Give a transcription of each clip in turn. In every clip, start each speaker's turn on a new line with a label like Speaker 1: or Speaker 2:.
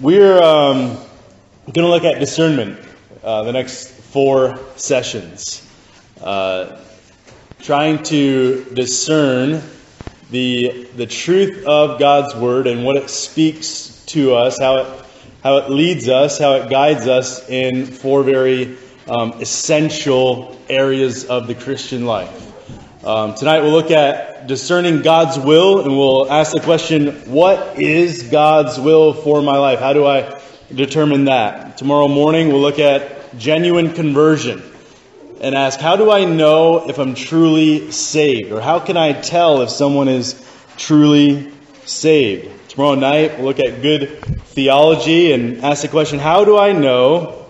Speaker 1: We're um, going to look at discernment uh, the next four sessions, uh, trying to discern the the truth of God's word and what it speaks to us, how it how it leads us, how it guides us in four very um, essential areas of the Christian life. Um, tonight we'll look at discerning God's will, and we'll ask the question, what is God's will for my life? How do I determine that? Tomorrow morning we'll look at genuine conversion and ask, how do I know if I'm truly saved? Or how can I tell if someone is truly saved? Tomorrow night we'll look at good theology and ask the question, how do I know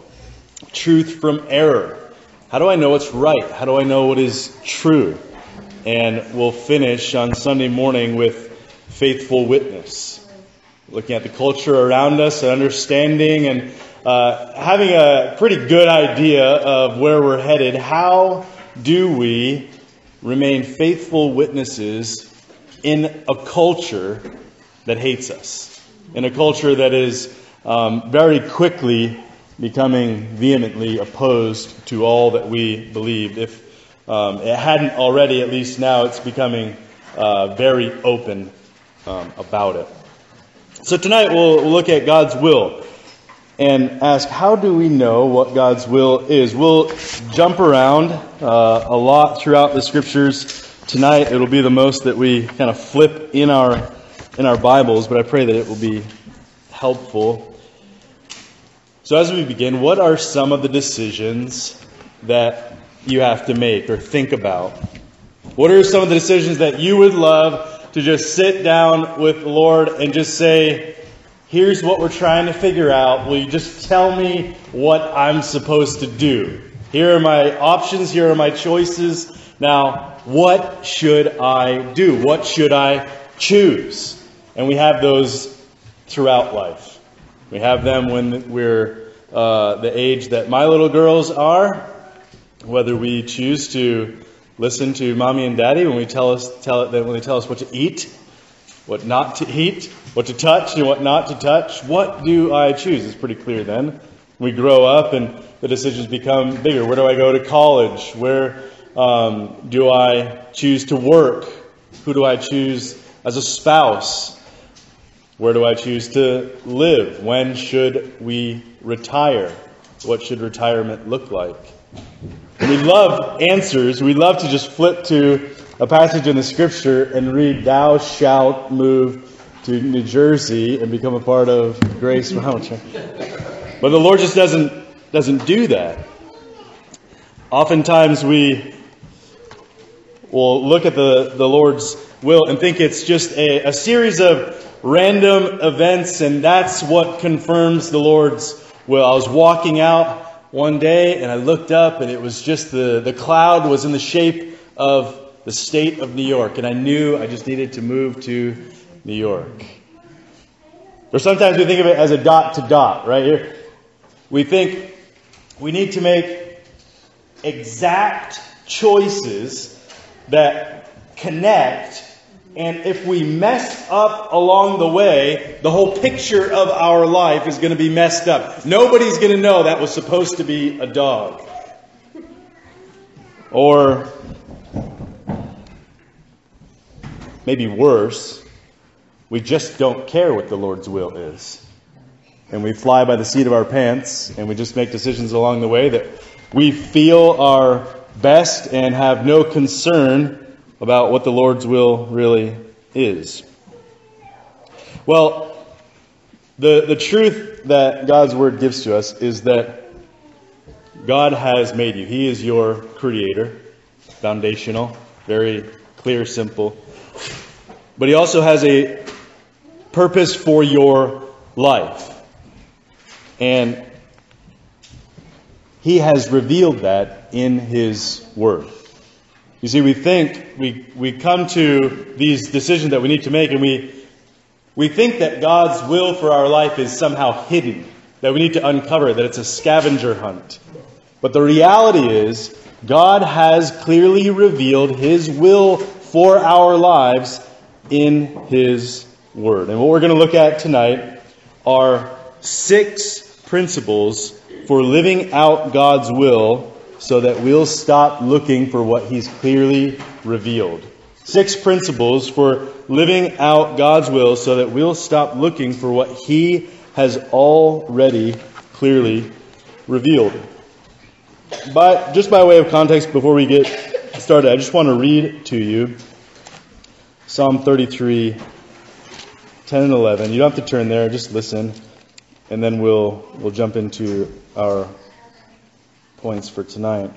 Speaker 1: truth from error? How do I know what's right? How do I know what is true? And we'll finish on Sunday morning with faithful witness, looking at the culture around us and understanding and uh, having a pretty good idea of where we're headed. How do we remain faithful witnesses in a culture that hates us? In a culture that is um, very quickly becoming vehemently opposed to all that we believed. If um, it hadn't already, at least now it's becoming uh, very open um, about it. So tonight we'll, look at God's will and ask how do we know what God's will is? We'll jump around uh, a lot throughout the scriptures tonight. It'll be the most that we kind of flip in our in our Bibles, but I pray that it will be helpful. So as we begin, what are some of the decisions that you have to make or think about? What are some of the decisions that you would love to just sit down with the Lord and just say, here's what we're trying to figure out. Will you just tell me what I'm supposed to do? Here are my options, here are my choices. Now, what should I do? What should I choose? And we have those throughout life. We have them when we're uh, the age that my little girls are, whether we choose to listen to mommy and daddy when we tell us tell it when they tell us what to eat, what not to eat, what to touch and what not to touch. What do I choose? It's pretty clear then. We grow up and the decisions become bigger. Where do I go to college? Where um, do I choose to work? Who do I choose as a spouse? Where do I choose to live? When should we retire? What should retirement look like? We love answers. We love to just flip to a passage in the scripture and read, Thou shalt move to New Jersey and become a part of Grace Mountain. But the Lord just doesn't, doesn't do that. Oftentimes we will look at the, the Lord's will and think it's just a, a series of random events, and that's what confirms the Lord's will. I was walking out one day and I looked up and it was just the, the cloud was in the shape of the state of New York and I knew I just needed to move to New York. Or sometimes we think of it as a dot to dot, right here. We think we need to make exact choices that connect and if we mess up along the way, the whole picture of our life is going to be messed up. Nobody's going to know that was supposed to be a dog. Or maybe worse, we just don't care what the Lord's will is. And we fly by the seat of our pants and we just make decisions along the way that we feel are best and have no concern about what the Lord's will really is. Well, the, the truth that God's Word gives to us is that God has made you. He is your creator, foundational, very clear, simple. But He also has a purpose for your life. And He has revealed that in His Word. You see, we think, we, we come to these decisions that we need to make, and we, we think that God's will for our life is somehow hidden, that we need to uncover, that it's a scavenger hunt. But the reality is, God has clearly revealed His will for our lives in His Word. And what we're going to look at tonight are six principles for living out God's will so that we'll stop looking for what He's clearly revealed. Six principles for living out God's will so that we'll stop looking for what He has already clearly revealed. But just by way of context, before we get started, I just want to read to you Psalm 33, 10 and 11. You don't have to turn there, just listen, and then we'll, we'll jump into our points for tonight.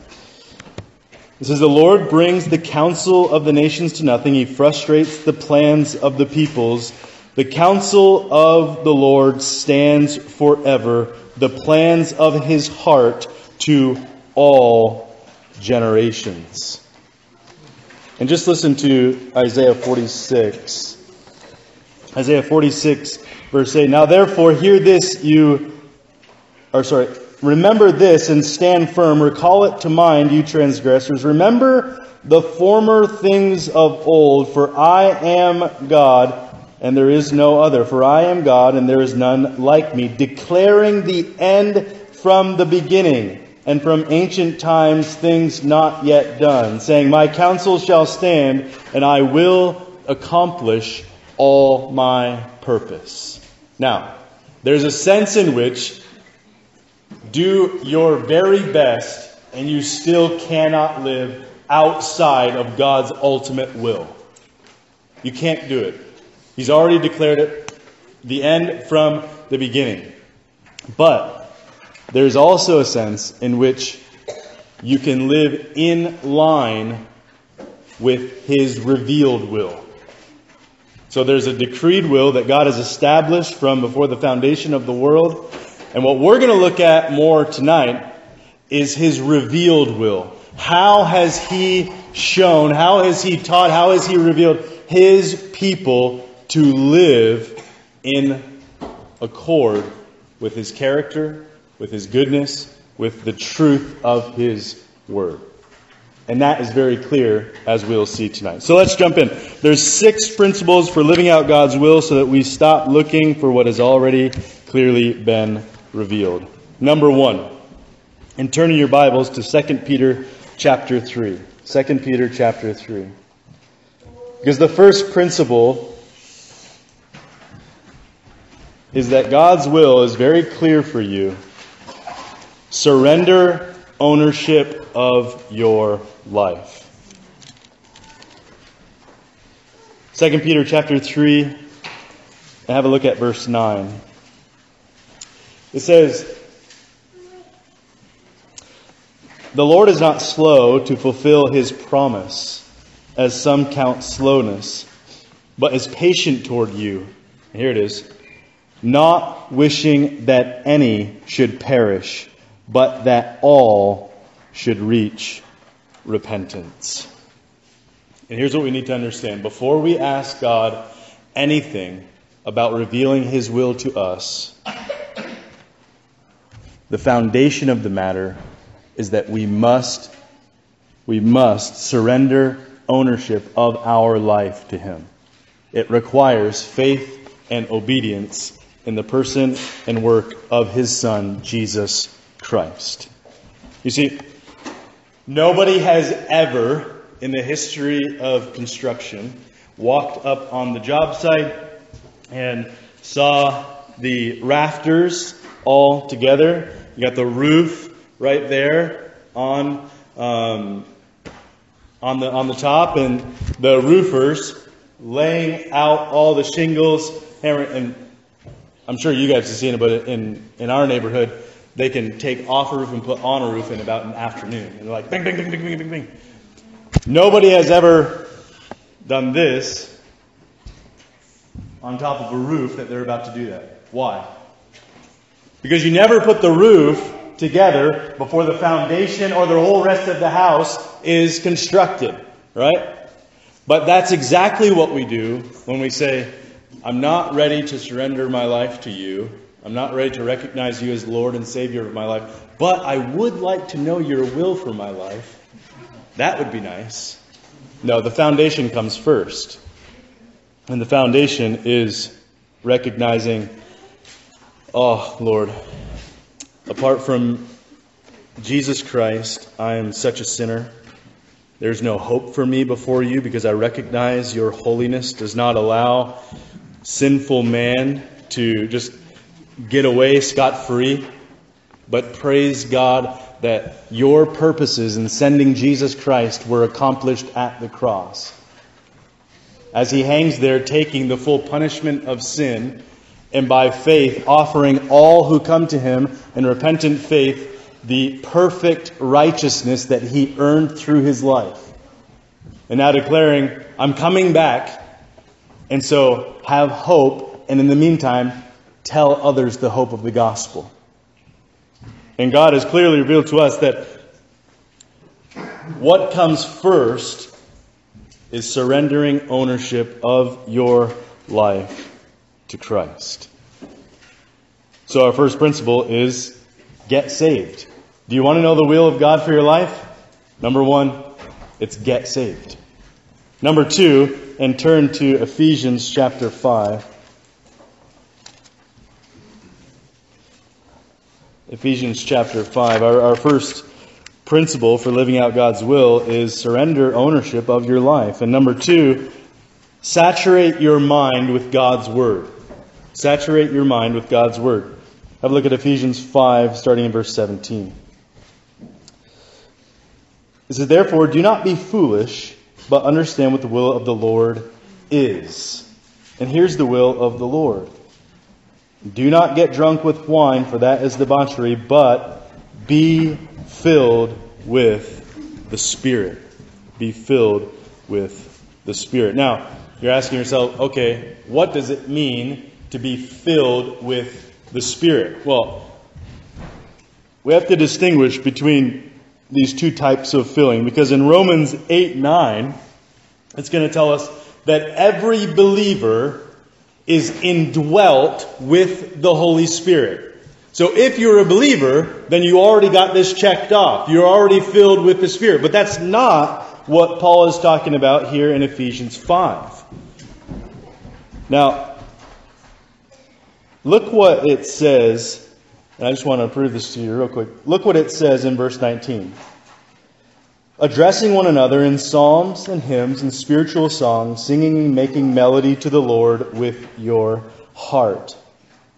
Speaker 1: It says, The Lord brings the counsel of the nations to nothing. He frustrates the plans of the peoples. The counsel of the Lord stands forever, the plans of his heart to all generations. And just listen to Isaiah 46. Isaiah 46, verse 8. Now therefore, hear this, you, or sorry, remember this and stand firm. Recall it to mind, you transgressors. Remember the former things of old, for I am God and there is no other. For I am God, and there is none like me, declaring the end from the beginning, and from ancient times things not yet done, saying, My counsel shall stand, and I will accomplish all my purpose. Now, there's a sense in which do your very best, and you still cannot live outside of God's ultimate will. You can't do it. He's already declared it the end from the beginning. But there's also a sense in which you can live in line with His revealed will. So there's a decreed will that God has established from before the foundation of the world. And what we're going to look at more tonight is His revealed will. How has He shown, how has He taught, how has He revealed His people to live in accord with his character, with his goodness, with the truth of his word. And that is very clear as we'll see tonight. So let's jump in. There's six principles for living out God's will so that we stop looking for what has already clearly been revealed. Number 1. And turning your Bibles to 2 Peter chapter 3. 2 Peter chapter 3. Because the first principle is that God's will is very clear for you. Surrender ownership of your life. 2 Peter chapter 3, have a look at verse 9. It says, The Lord is not slow to fulfill his promise, as some count slowness, but is patient toward you. Here it is not wishing that any should perish, but that all should reach repentance. And here's what we need to understand before we ask God anything about revealing His will to us, the foundation of the matter is that we must we must surrender ownership of our life to him. It requires faith and obedience in the person and work of his Son, Jesus Christ. You see, nobody has ever, in the history of construction, walked up on the job site and saw the rafters all together. You got the roof right there on um, on the on the top, and the roofers laying out all the shingles, and I'm sure you guys have seen it, but in, in our neighborhood, they can take off a roof and put on a roof in about an afternoon. And they're like, bing, bing, bing, bing, bing, bing, bing. Nobody has ever done this on top of a roof that they're about to do that. Why? Because you never put the roof together before the foundation or the whole rest of the house is constructed, right? But that's exactly what we do when we say, I'm not ready to surrender my life to you. I'm not ready to recognize you as Lord and Savior of my life. But I would like to know your will for my life. That would be nice. No, the foundation comes first. And the foundation is recognizing Oh, Lord, apart from Jesus Christ, I am such a sinner. There's no hope for me before you because I recognize your holiness does not allow sinful man to just get away scot free. But praise God that your purposes in sending Jesus Christ were accomplished at the cross. As he hangs there taking the full punishment of sin, and by faith offering all who come to him in repentant faith the perfect righteousness that he earned through his life. And now declaring, I'm coming back, and so have hope, and in the meantime, tell others the hope of the gospel. And God has clearly revealed to us that what comes first is surrendering ownership of your life to Christ. So, our first principle is get saved. Do you want to know the will of God for your life? Number one, it's get saved. Number two, and turn to Ephesians chapter 5. Ephesians chapter 5. Our, our first principle for living out God's will is surrender ownership of your life. And number two, saturate your mind with God's Word. Saturate your mind with God's Word. Have a look at Ephesians 5, starting in verse 17. It says, Therefore, do not be foolish, but understand what the will of the Lord is. And here's the will of the Lord do not get drunk with wine, for that is debauchery, but be filled with the Spirit. Be filled with the Spirit. Now, you're asking yourself, okay, what does it mean to be filled with the Spirit? Well, we have to distinguish between these two types of filling because in Romans 8 9, it's going to tell us that every believer is indwelt with the Holy Spirit. So if you're a believer, then you already got this checked off. You're already filled with the Spirit. But that's not what Paul is talking about here in Ephesians 5. Now, look what it says, and I just want to prove this to you real quick. Look what it says in verse 19 addressing one another in psalms and hymns and spiritual songs, singing and making melody to the Lord with your heart,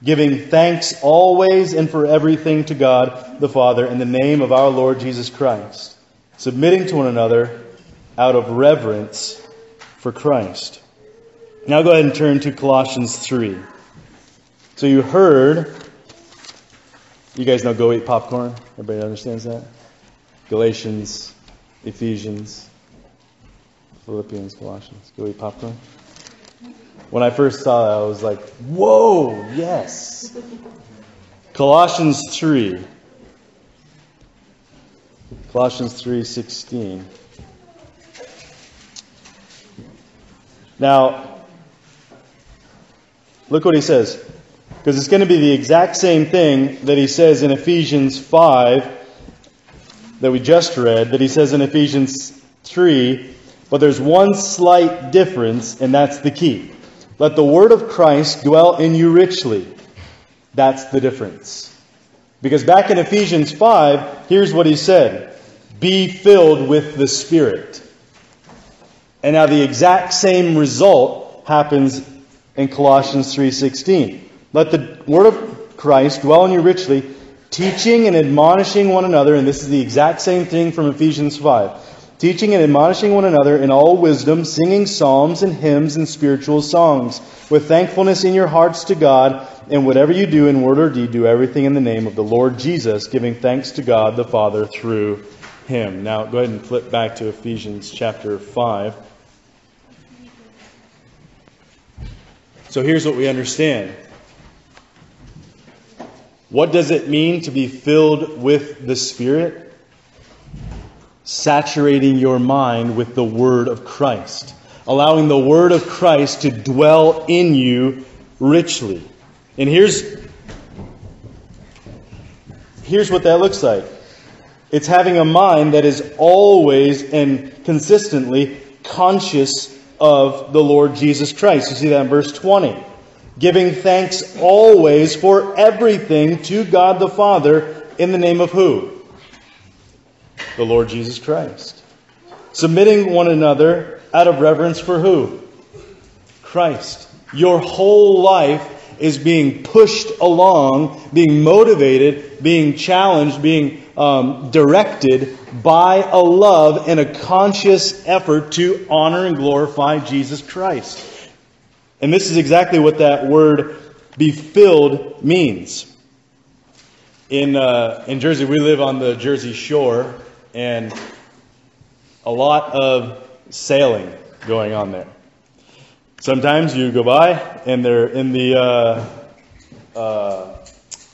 Speaker 1: giving thanks always and for everything to God the Father in the name of our Lord Jesus Christ, submitting to one another out of reverence for Christ. Now go ahead and turn to Colossians 3. So you heard, you guys know go eat popcorn? Everybody understands that? Galatians Ephesians, Philippians, Colossians. Go eat popcorn. When I first saw that, I was like, whoa, yes. Colossians 3. Colossians 3:16. Now, look what he says. Because it's going to be the exact same thing that he says in Ephesians 5 that we just read that he says in Ephesians 3, but there's one slight difference, and that's the key. Let the word of Christ dwell in you richly. That's the difference. Because back in Ephesians 5, here's what he said Be filled with the Spirit. And now the exact same result happens in Colossians 3:16. Let the word of Christ dwell in you richly, teaching and admonishing one another, and this is the exact same thing from Ephesians 5. Teaching and admonishing one another in all wisdom, singing psalms and hymns and spiritual songs, with thankfulness in your hearts to God, and whatever you do in word or deed, do everything in the name of the Lord Jesus, giving thanks to God the Father through him. Now, go ahead and flip back to Ephesians chapter 5. So here's what we understand what does it mean to be filled with the Spirit? Saturating your mind with the Word of Christ, allowing the Word of Christ to dwell in you richly. And here's, here's what that looks like it's having a mind that is always and consistently conscious of the Lord Jesus Christ. You see that in verse 20. Giving thanks always for everything to God the Father in the name of who? The Lord Jesus Christ. Submitting one another out of reverence for who? Christ. Your whole life is being pushed along, being motivated, being challenged, being um, directed by a love and a conscious effort to honor and glorify Jesus Christ. And this is exactly what that word be filled means. In, uh, in Jersey, we live on the Jersey shore, and a lot of sailing going on there. Sometimes you go by and they're in the uh, uh,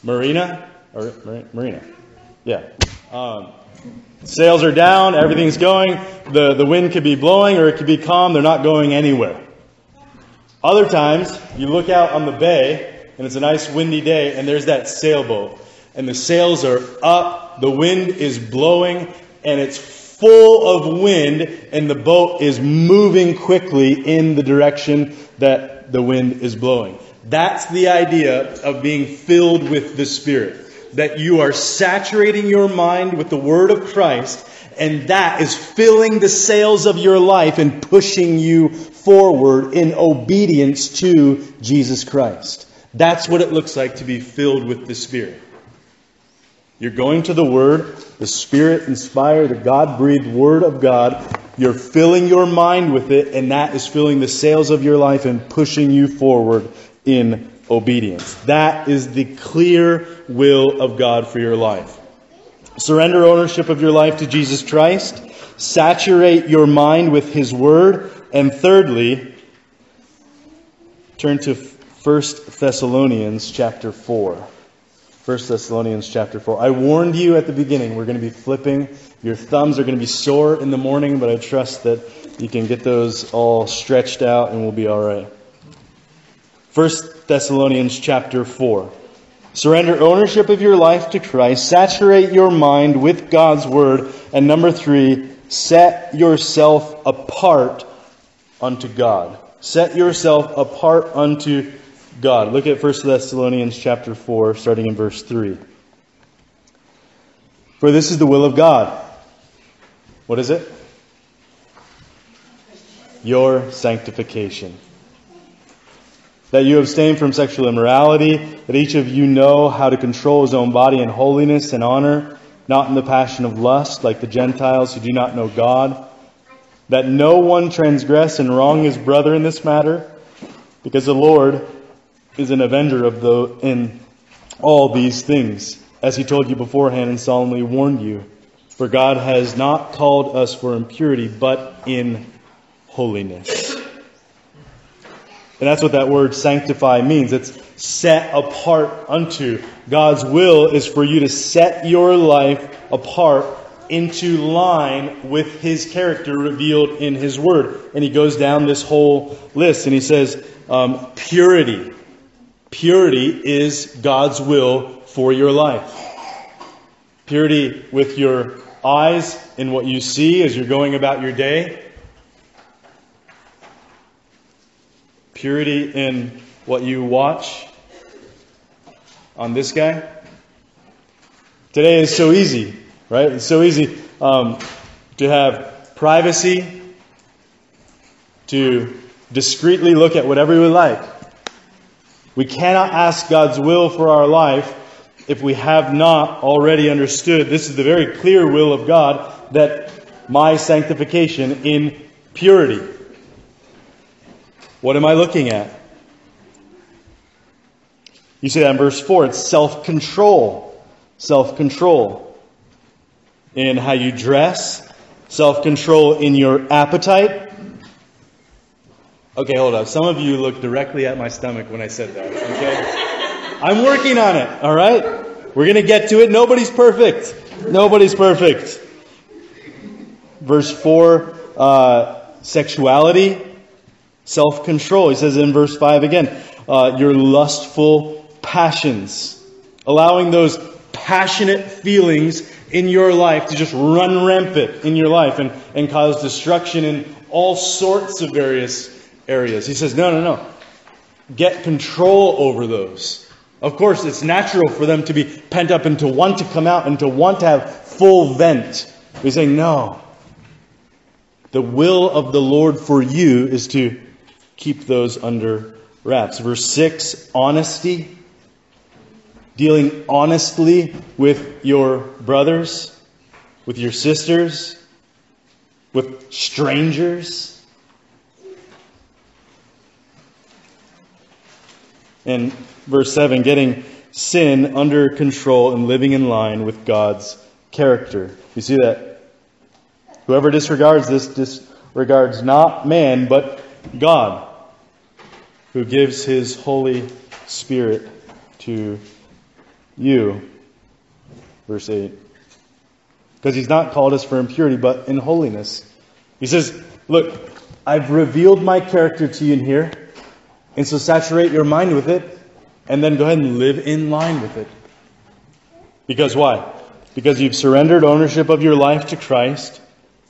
Speaker 1: marina, or marina, yeah. Um, sails are down, everything's going. The, the wind could be blowing or it could be calm. They're not going anywhere. Other times, you look out on the bay and it's a nice windy day and there's that sailboat. And the sails are up, the wind is blowing, and it's full of wind, and the boat is moving quickly in the direction that the wind is blowing. That's the idea of being filled with the Spirit. That you are saturating your mind with the Word of Christ, and that is filling the sails of your life and pushing you forward in obedience to Jesus Christ. That's what it looks like to be filled with the Spirit. You're going to the Word, the Spirit inspired, the God breathed Word of God. You're filling your mind with it, and that is filling the sails of your life and pushing you forward in obedience. That is the clear will of God for your life. Surrender ownership of your life to Jesus Christ. Saturate your mind with His Word. And thirdly, turn to 1 Thessalonians chapter 4. 1 Thessalonians chapter 4. I warned you at the beginning, we're going to be flipping. Your thumbs are going to be sore in the morning, but I trust that you can get those all stretched out and we'll be all right. 1 Thessalonians chapter 4. Surrender ownership of your life to Christ. Saturate your mind with God's word. And number three, set yourself apart unto God. Set yourself apart unto God. Look at 1 Thessalonians chapter 4, starting in verse 3. For this is the will of God. What is it? Your sanctification. That you abstain from sexual immorality, that each of you know how to control his own body in holiness and honor, not in the passion of lust, like the Gentiles who do not know God. That no one transgress and wrong his brother in this matter, because the Lord is an avenger of the in all these things, as he told you beforehand and solemnly warned you. For God has not called us for impurity, but in holiness. And that's what that word sanctify means. It's set apart unto. God's will is for you to set your life apart into line with his character revealed in his word. And he goes down this whole list and he says, um, purity. Purity is God's will for your life. Purity with your eyes in what you see as you're going about your day. Purity in what you watch on this guy. Today is so easy, right? It's so easy um, to have privacy, to discreetly look at whatever we like. We cannot ask God's will for our life if we have not already understood this is the very clear will of God that my sanctification in purity. What am I looking at? You see that in verse 4. It's self control. Self control in how you dress, self control in your appetite, Okay, hold up. Some of you looked directly at my stomach when I said that. Okay? I'm working on it, all right? We're going to get to it. Nobody's perfect. Nobody's perfect. Verse 4 uh, sexuality, self control. He says in verse 5 again, uh, your lustful passions. Allowing those passionate feelings in your life to just run rampant in your life and, and cause destruction in all sorts of various areas. He says, no, no, no. get control over those. Of course, it's natural for them to be pent up and to want to come out and to want to have full vent. He's saying, no. The will of the Lord for you is to keep those under wraps. Verse 6 honesty. Dealing honestly with your brothers, with your sisters, with strangers. And verse 7 getting sin under control and living in line with God's character. You see that? Whoever disregards this disregards not man, but God who gives his Holy Spirit to you. Verse 8. Because he's not called us for impurity, but in holiness. He says, Look, I've revealed my character to you in here, and so saturate your mind with it, and then go ahead and live in line with it. Because why? Because you've surrendered ownership of your life to Christ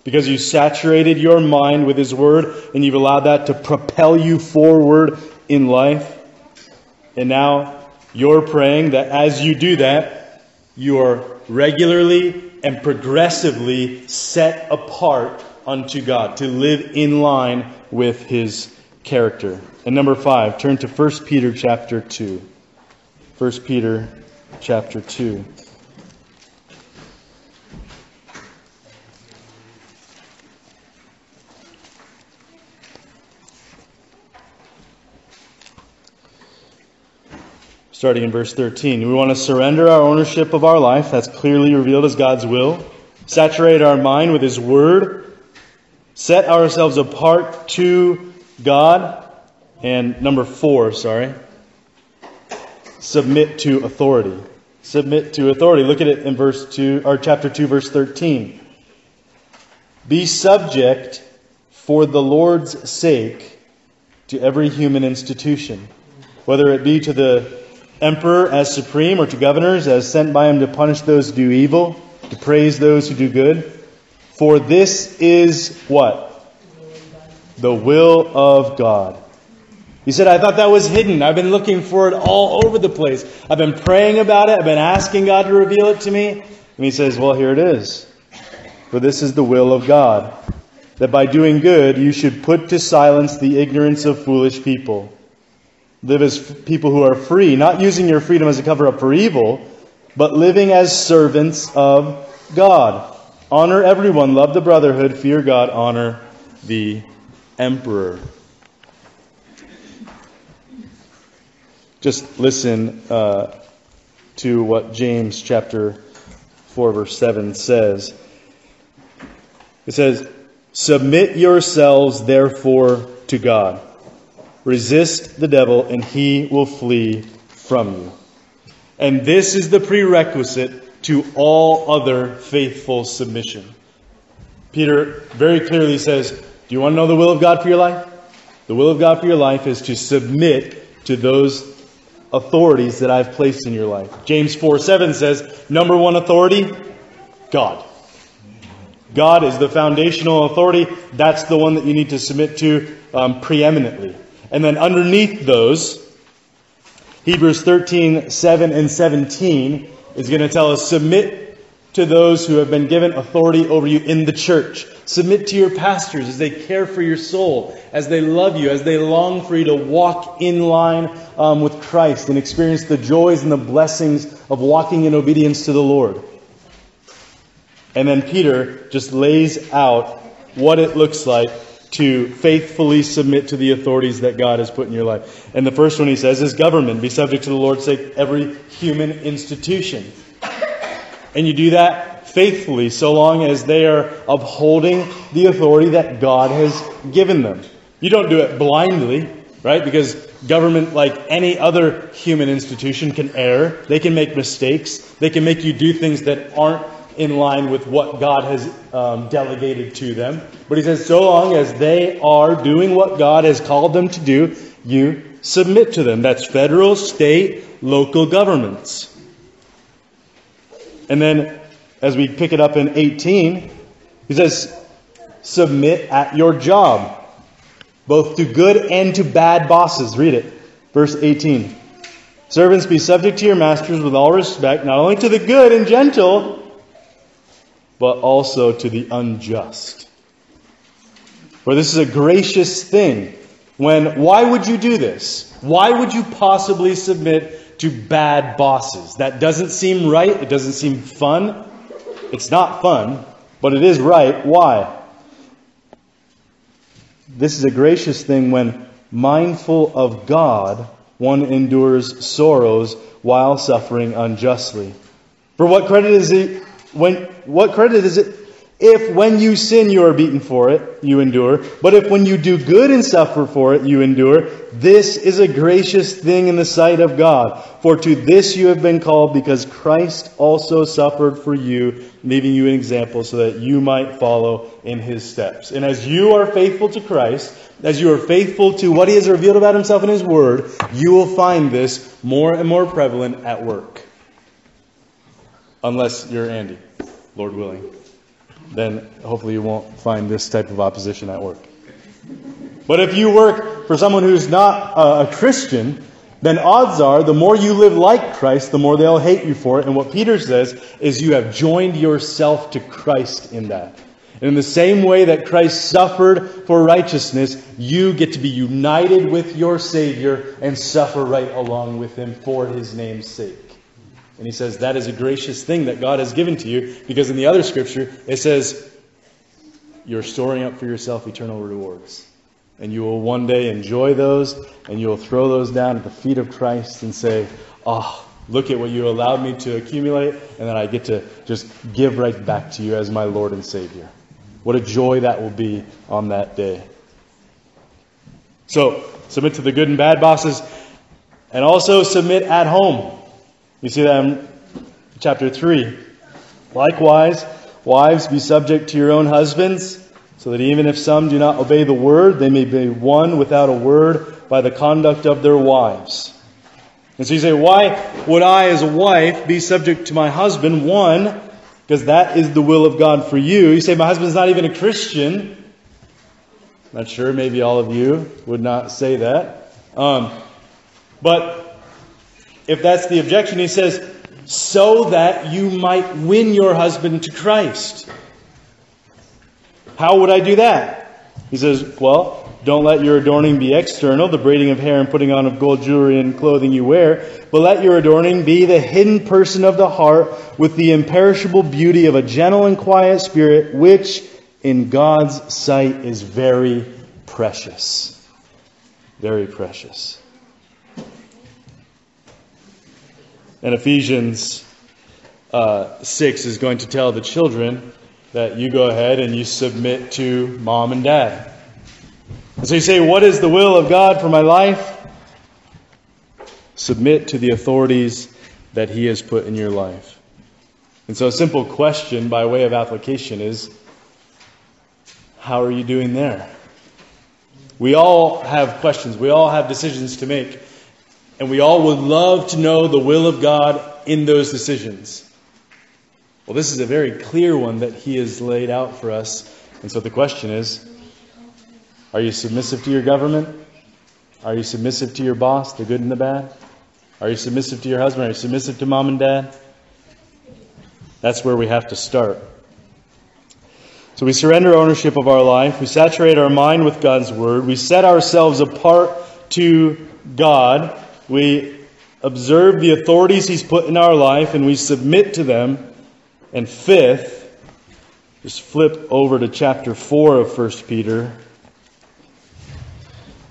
Speaker 1: because you saturated your mind with His Word and you've allowed that to propel you forward in life. And now you're praying that as you do that, you are regularly and progressively set apart unto God, to live in line with His character. And number five, turn to 1 Peter chapter 2. 1 Peter chapter 2. Starting in verse 13. We want to surrender our ownership of our life, that's clearly revealed as God's will, saturate our mind with His Word, set ourselves apart to God, and number four, sorry, submit to authority. Submit to authority. Look at it in verse 2 or chapter 2 verse 13. Be subject for the Lord's sake to every human institution, whether it be to the emperor as supreme or to governors as sent by him to punish those who do evil, to praise those who do good. For this is what? The will of God. He said, I thought that was hidden. I've been looking for it all over the place. I've been praying about it. I've been asking God to reveal it to me. And he says, Well, here it is. For this is the will of God, that by doing good you should put to silence the ignorance of foolish people. Live as people who are free, not using your freedom as a cover up for evil, but living as servants of God. Honor everyone, love the brotherhood, fear God, honor the emperor. Just listen uh, to what James chapter 4, verse 7 says. It says, Submit yourselves, therefore, to God. Resist the devil, and he will flee from you. And this is the prerequisite to all other faithful submission. Peter very clearly says, Do you want to know the will of God for your life? The will of God for your life is to submit to those authorities that I've placed in your life. James 4 7 says, Number one authority, God. God is the foundational authority. That's the one that you need to submit to um, preeminently. And then underneath those, Hebrews 13, 7 and 17 is going to tell us submit to those who have been given authority over you in the church. Submit to your pastors as they care for your soul, as they love you, as they long for you to walk in line um, with Christ and experience the joys and the blessings of walking in obedience to the Lord. And then Peter just lays out what it looks like to faithfully submit to the authorities that God has put in your life. And the first one he says is government. Be subject to the Lord's sake, every human institution. And you do that faithfully so long as they are upholding the authority that God has given them. You don't do it blindly, right? Because government, like any other human institution, can err. They can make mistakes. They can make you do things that aren't in line with what God has um, delegated to them. But he says, so long as they are doing what God has called them to do, you submit to them. That's federal, state, local governments. And then, as we pick it up in 18, he says, submit at your job, both to good and to bad bosses. Read it. Verse 18 Servants, be subject to your masters with all respect, not only to the good and gentle, but also to the unjust. For this is a gracious thing. When, why would you do this? Why would you possibly submit to bad bosses? That doesn't seem right. It doesn't seem fun. It's not fun, but it is right. Why? This is a gracious thing when mindful of God one endures sorrows while suffering unjustly. For what credit is it when what credit is it if when you sin you are beaten for it, you endure, but if when you do good and suffer for it, you endure, this is a gracious thing in the sight of God. For to this you have been called, because Christ also suffered for you, leaving you an example so that you might follow in his steps. And as you are faithful to Christ, as you are faithful to what he has revealed about himself in his word, you will find this more and more prevalent at work. Unless you're Andy, Lord willing then hopefully you won't find this type of opposition at work. But if you work for someone who's not a Christian, then odds are the more you live like Christ, the more they'll hate you for it. And what Peter says is you have joined yourself to Christ in that. And in the same way that Christ suffered for righteousness, you get to be united with your Savior and suffer right along with Him for His name's sake. And he says that is a gracious thing that God has given to you because in the other scripture it says you're storing up for yourself eternal rewards. And you will one day enjoy those and you will throw those down at the feet of Christ and say, Oh, look at what you allowed me to accumulate, and then I get to just give right back to you as my Lord and Savior. What a joy that will be on that day. So, submit to the good and bad bosses, and also submit at home. You see that in chapter 3. Likewise, wives, be subject to your own husbands, so that even if some do not obey the word, they may be won without a word by the conduct of their wives. And so you say, why would I, as a wife, be subject to my husband? One, because that is the will of God for you. You say, my husband's not even a Christian. Not sure, maybe all of you would not say that. Um, but if that's the objection, he says, so that you might win your husband to Christ. How would I do that? He says, well, don't let your adorning be external, the braiding of hair and putting on of gold jewelry and clothing you wear, but let your adorning be the hidden person of the heart with the imperishable beauty of a gentle and quiet spirit, which in God's sight is very precious. Very precious. And Ephesians uh, 6 is going to tell the children that you go ahead and you submit to mom and dad. And so you say, What is the will of God for my life? Submit to the authorities that He has put in your life. And so a simple question by way of application is How are you doing there? We all have questions, we all have decisions to make. And we all would love to know the will of God in those decisions. Well, this is a very clear one that He has laid out for us. And so the question is Are you submissive to your government? Are you submissive to your boss, the good and the bad? Are you submissive to your husband? Are you submissive to mom and dad? That's where we have to start. So we surrender ownership of our life. We saturate our mind with God's Word. We set ourselves apart to God. We observe the authorities He's put in our life and we submit to them. And fifth, just flip over to chapter 4 of 1 Peter.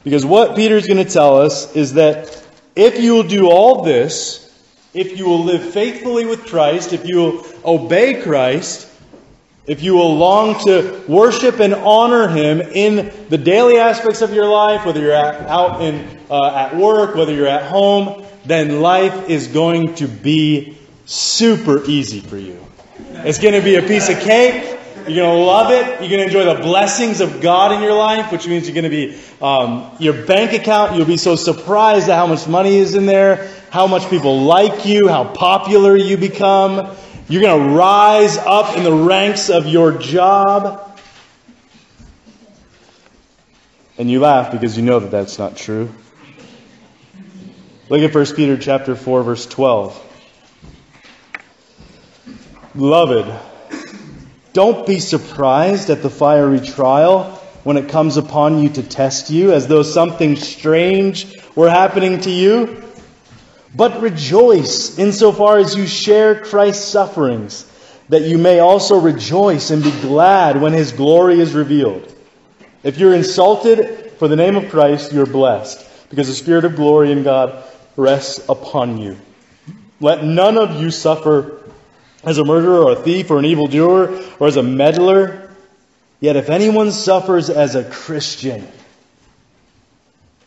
Speaker 1: Because what Peter is going to tell us is that if you will do all this, if you will live faithfully with Christ, if you will obey Christ, if you will long to worship and honor Him in the daily aspects of your life, whether you're at, out in, uh, at work, whether you're at home, then life is going to be super easy for you. It's going to be a piece of cake. You're going to love it. You're going to enjoy the blessings of God in your life, which means you're going to be, um, your bank account, you'll be so surprised at how much money is in there, how much people like you, how popular you become. You're going to rise up in the ranks of your job. And you laugh because you know that that's not true. Look at 1 Peter chapter 4 verse 12. Beloved, don't be surprised at the fiery trial when it comes upon you to test you as though something strange were happening to you. But rejoice insofar as you share Christ's sufferings, that you may also rejoice and be glad when his glory is revealed. If you're insulted for the name of Christ, you're blessed, because the Spirit of glory in God rests upon you. Let none of you suffer as a murderer or a thief or an evildoer or as a meddler. Yet if anyone suffers as a Christian,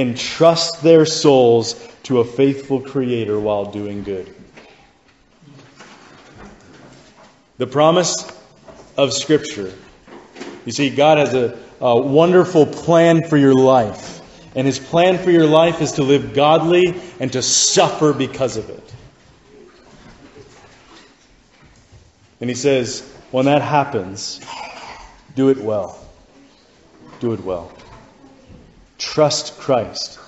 Speaker 1: entrust their souls to a faithful Creator while doing good. The promise of Scripture. You see, God has a, a wonderful plan for your life. And His plan for your life is to live godly and to suffer because of it. And he says, when that happens, do it well. Do it well. Trust Christ.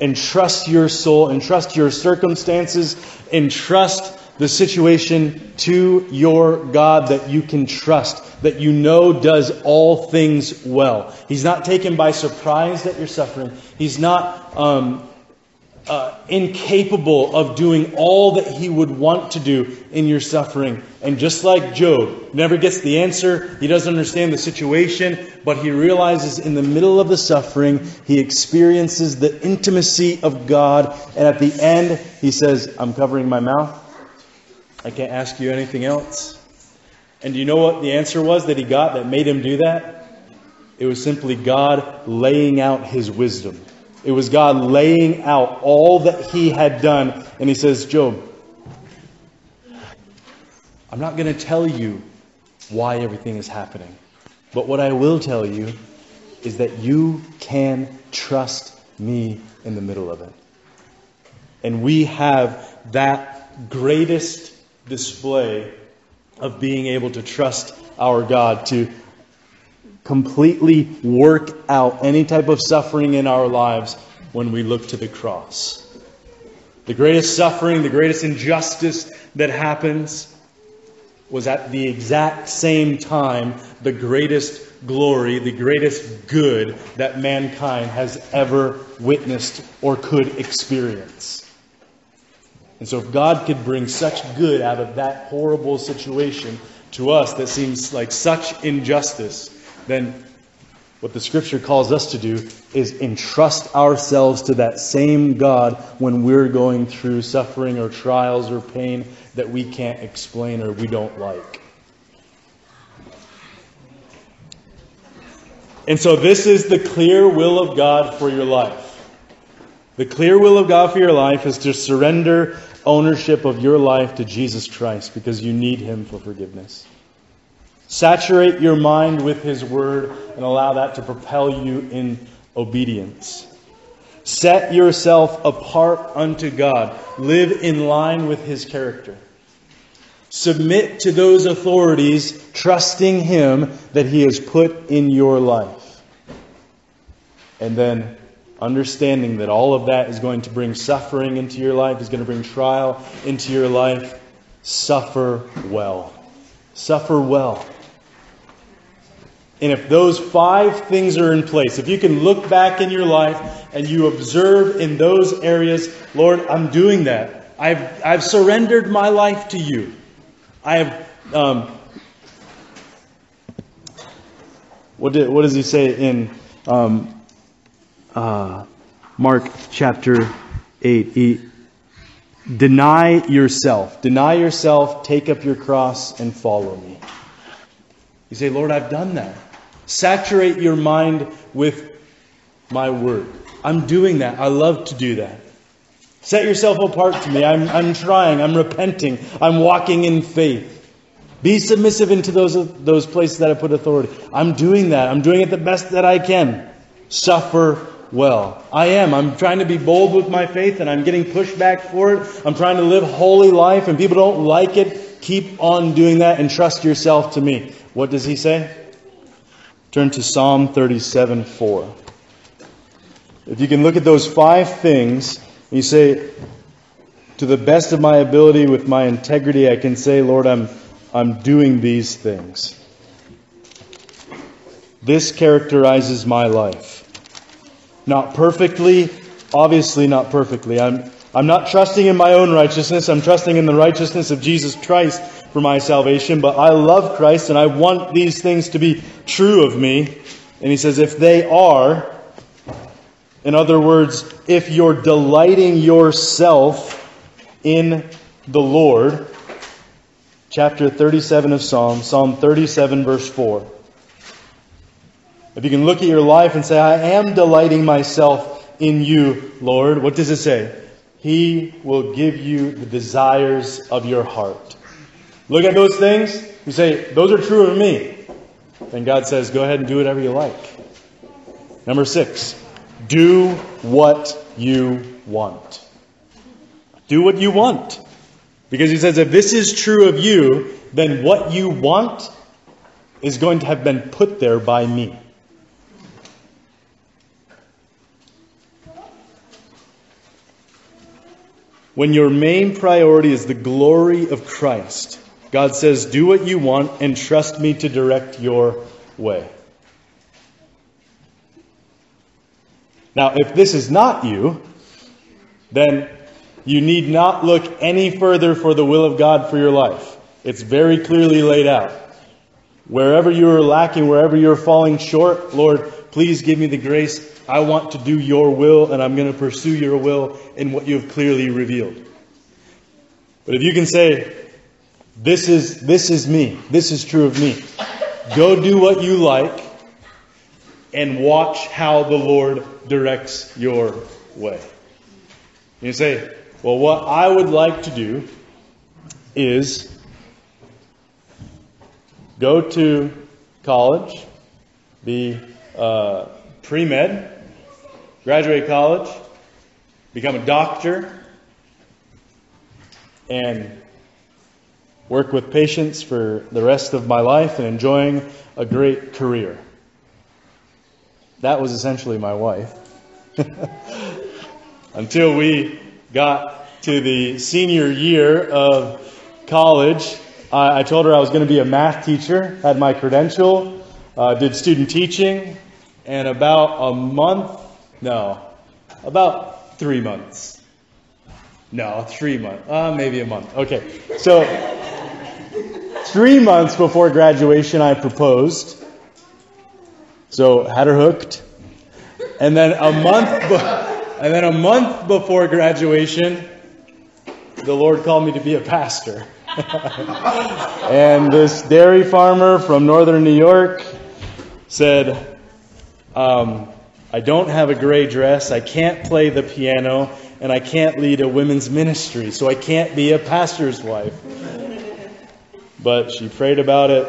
Speaker 1: Entrust your soul, entrust your circumstances, entrust the situation to your God that you can trust, that you know does all things well. He's not taken by surprise that you're suffering. He's not um, uh, incapable of doing all that he would want to do in your suffering. And just like Job, never gets the answer, he doesn't understand the situation, but he realizes in the middle of the suffering, he experiences the intimacy of God. And at the end, he says, I'm covering my mouth. I can't ask you anything else. And do you know what the answer was that he got that made him do that? It was simply God laying out his wisdom. It was God laying out all that he had done. And he says, Job, I'm not going to tell you why everything is happening. But what I will tell you is that you can trust me in the middle of it. And we have that greatest display of being able to trust our God, to completely work out any type of suffering in our lives when we look to the cross. The greatest suffering, the greatest injustice that happens was at the exact same time the greatest glory, the greatest good that mankind has ever witnessed or could experience. And so, if God could bring such good out of that horrible situation to us that seems like such injustice, then what the scripture calls us to do is entrust ourselves to that same God when we're going through suffering or trials or pain that we can't explain or we don't like. And so, this is the clear will of God for your life. The clear will of God for your life is to surrender ownership of your life to Jesus Christ because you need Him for forgiveness. Saturate your mind with His Word and allow that to propel you in obedience. Set yourself apart unto God. Live in line with His character. Submit to those authorities, trusting Him that He has put in your life. And then understanding that all of that is going to bring suffering into your life, is going to bring trial into your life. Suffer well. Suffer well. And if those five things are in place, if you can look back in your life and you observe in those areas, Lord, I'm doing that. I've, I've surrendered my life to you. I have. Um, what, did, what does he say in um, uh, Mark chapter 8? He, deny yourself. Deny yourself, take up your cross, and follow me. You say, Lord, I've done that. Saturate your mind with my word. I'm doing that. I love to do that. Set yourself apart to me. I'm, I'm trying. I'm repenting. I'm walking in faith. Be submissive into those, those places that I put authority. I'm doing that. I'm doing it the best that I can. Suffer well. I am. I'm trying to be bold with my faith and I'm getting pushed back for it. I'm trying to live holy life and people don't like it. Keep on doing that and trust yourself to me. What does he say? Turn to Psalm 37 4. If you can look at those five things, you say, to the best of my ability, with my integrity, I can say, Lord, I'm, I'm doing these things. This characterizes my life. Not perfectly, obviously not perfectly. I'm, I'm not trusting in my own righteousness. I'm trusting in the righteousness of Jesus Christ for my salvation. But I love Christ and I want these things to be true of me. And he says, if they are, in other words, if you're delighting yourself in the Lord, chapter 37 of Psalm, Psalm 37, verse 4. If you can look at your life and say, I am delighting myself in you, Lord, what does it say? He will give you the desires of your heart. Look at those things. You say, Those are true of me. Then God says, Go ahead and do whatever you like. Number six, do what you want. Do what you want. Because he says, if this is true of you, then what you want is going to have been put there by me. When your main priority is the glory of Christ, God says, Do what you want and trust me to direct your way. Now, if this is not you, then you need not look any further for the will of God for your life. It's very clearly laid out. Wherever you are lacking, wherever you're falling short, Lord, please give me the grace. I want to do your will, and I'm going to pursue your will in what you have clearly revealed. But if you can say, this is, this is me, this is true of me, go do what you like and watch how the Lord directs your way. You say, well, what I would like to do is go to college, be uh, pre med, graduate college, become a doctor, and work with patients for the rest of my life and enjoying a great career. That was essentially my wife. Until we got to the senior year of college, I told her I was going to be a math teacher, had my credential, uh, did student teaching, and about a month, no, about three months. No, three months, uh, maybe a month. Okay, so three months before graduation, I proposed. So had her hooked and then a month, be- and then a month before graduation, the Lord called me to be a pastor. and this dairy farmer from northern New York said, um, I don't have a gray dress, I can't play the piano, and I can't lead a women's ministry, so I can't be a pastor's wife. But she prayed about it,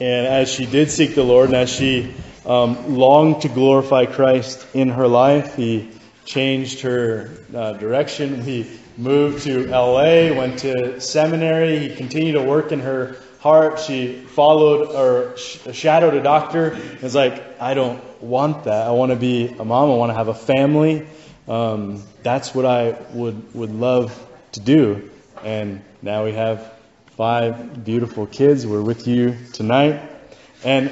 Speaker 1: and as she did seek the Lord, and as she um, longed to glorify Christ in her life. He changed her uh, direction. He moved to LA, went to seminary. He continued to work in her heart. She followed or shadowed a doctor. It's like, I don't want that. I want to be a mom. I want to have a family. Um, that's what I would, would love to do. And now we have five beautiful kids. We're with you tonight. And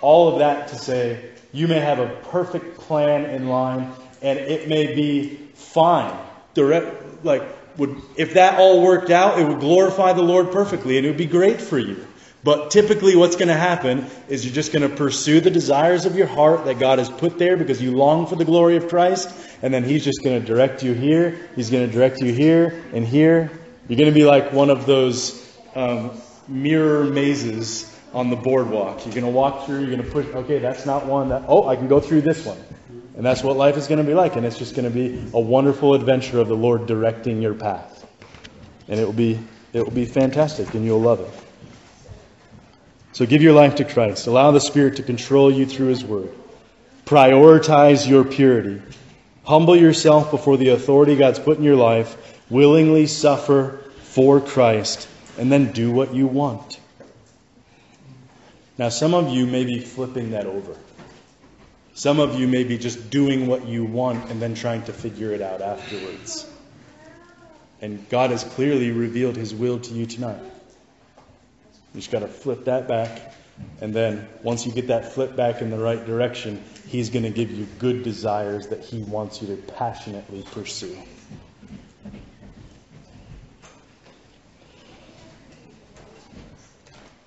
Speaker 1: all of that to say, you may have a perfect plan in line, and it may be fine. Direct, like, would if that all worked out, it would glorify the Lord perfectly, and it would be great for you. But typically, what's going to happen is you're just going to pursue the desires of your heart that God has put there because you long for the glory of Christ, and then He's just going to direct you here. He's going to direct you here and here. You're going to be like one of those um, mirror mazes on the boardwalk. You're going to walk through, you're going to push, okay, that's not one that, oh, I can go through this one. And that's what life is going to be like. And it's just going to be a wonderful adventure of the Lord directing your path. And it will be, it will be fantastic, and you'll love it. So give your life to Christ. Allow the Spirit to control you through His Word. Prioritize your purity. Humble yourself before the authority God's put in your life. Willingly suffer for Christ. And then do what you want. Now, some of you may be flipping that over. Some of you may be just doing what you want and then trying to figure it out afterwards. And God has clearly revealed His will to you tonight. You just got to flip that back. And then once you get that flip back in the right direction, He's going to give you good desires that He wants you to passionately pursue.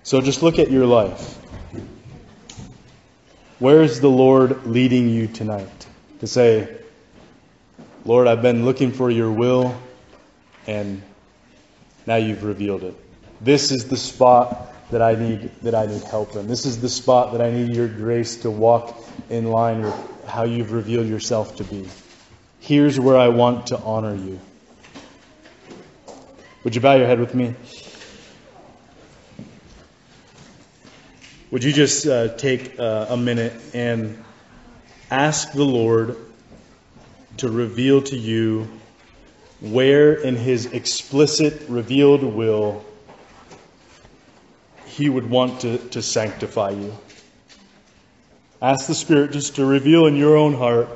Speaker 1: So just look at your life. Where is the Lord leading you tonight? To say, Lord, I've been looking for your will, and now you've revealed it. This is the spot that I need that I need help in. This is the spot that I need your grace to walk in line with how you've revealed yourself to be. Here's where I want to honor you. Would you bow your head with me? Would you just uh, take uh, a minute and ask the Lord to reveal to you where in His explicit, revealed will he would want to, to sanctify you. Ask the Spirit just to reveal in your own heart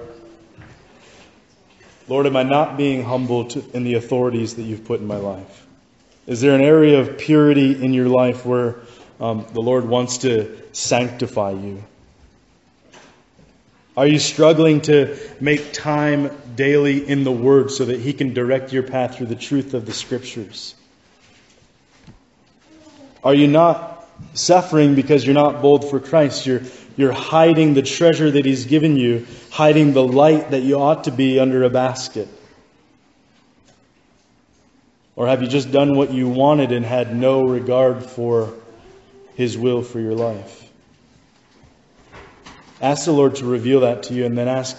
Speaker 1: Lord, am I not being humble to, in the authorities that you've put in my life? Is there an area of purity in your life where um, the Lord wants to sanctify you? Are you struggling to make time daily in the Word so that He can direct your path through the truth of the Scriptures? Are you not suffering because you're not bold for Christ? You're, you're hiding the treasure that He's given you, hiding the light that you ought to be under a basket. Or have you just done what you wanted and had no regard for His will for your life? Ask the Lord to reveal that to you and then ask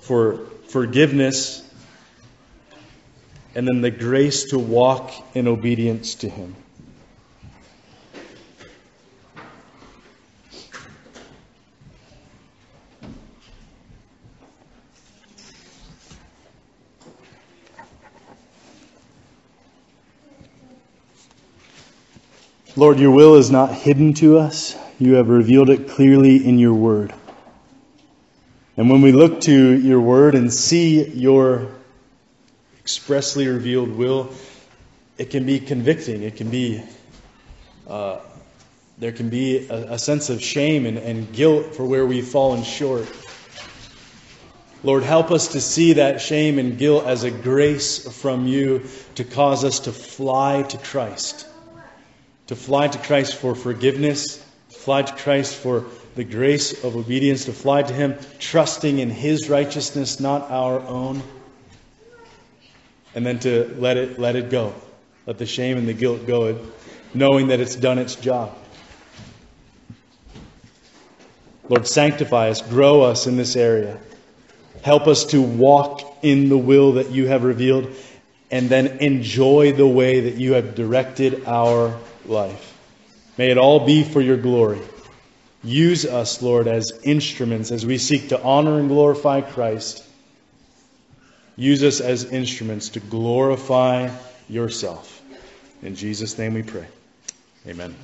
Speaker 1: for forgiveness and then the grace to walk in obedience to Him. Lord, your will is not hidden to us. You have revealed it clearly in your word. And when we look to your word and see your expressly revealed will, it can be convicting. It can be, uh, there can be a, a sense of shame and, and guilt for where we've fallen short. Lord, help us to see that shame and guilt as a grace from you to cause us to fly to Christ to fly to Christ for forgiveness, to fly to Christ for the grace of obedience, to fly to Him trusting in His righteousness, not our own, and then to let it, let it go. Let the shame and the guilt go, knowing that it's done its job. Lord, sanctify us, grow us in this area. Help us to walk in the will that you have revealed and then enjoy the way that you have directed our life. May it all be for your glory. Use us, Lord, as instruments as we seek to honor and glorify Christ. Use us as instruments to glorify yourself. In Jesus' name we pray. Amen.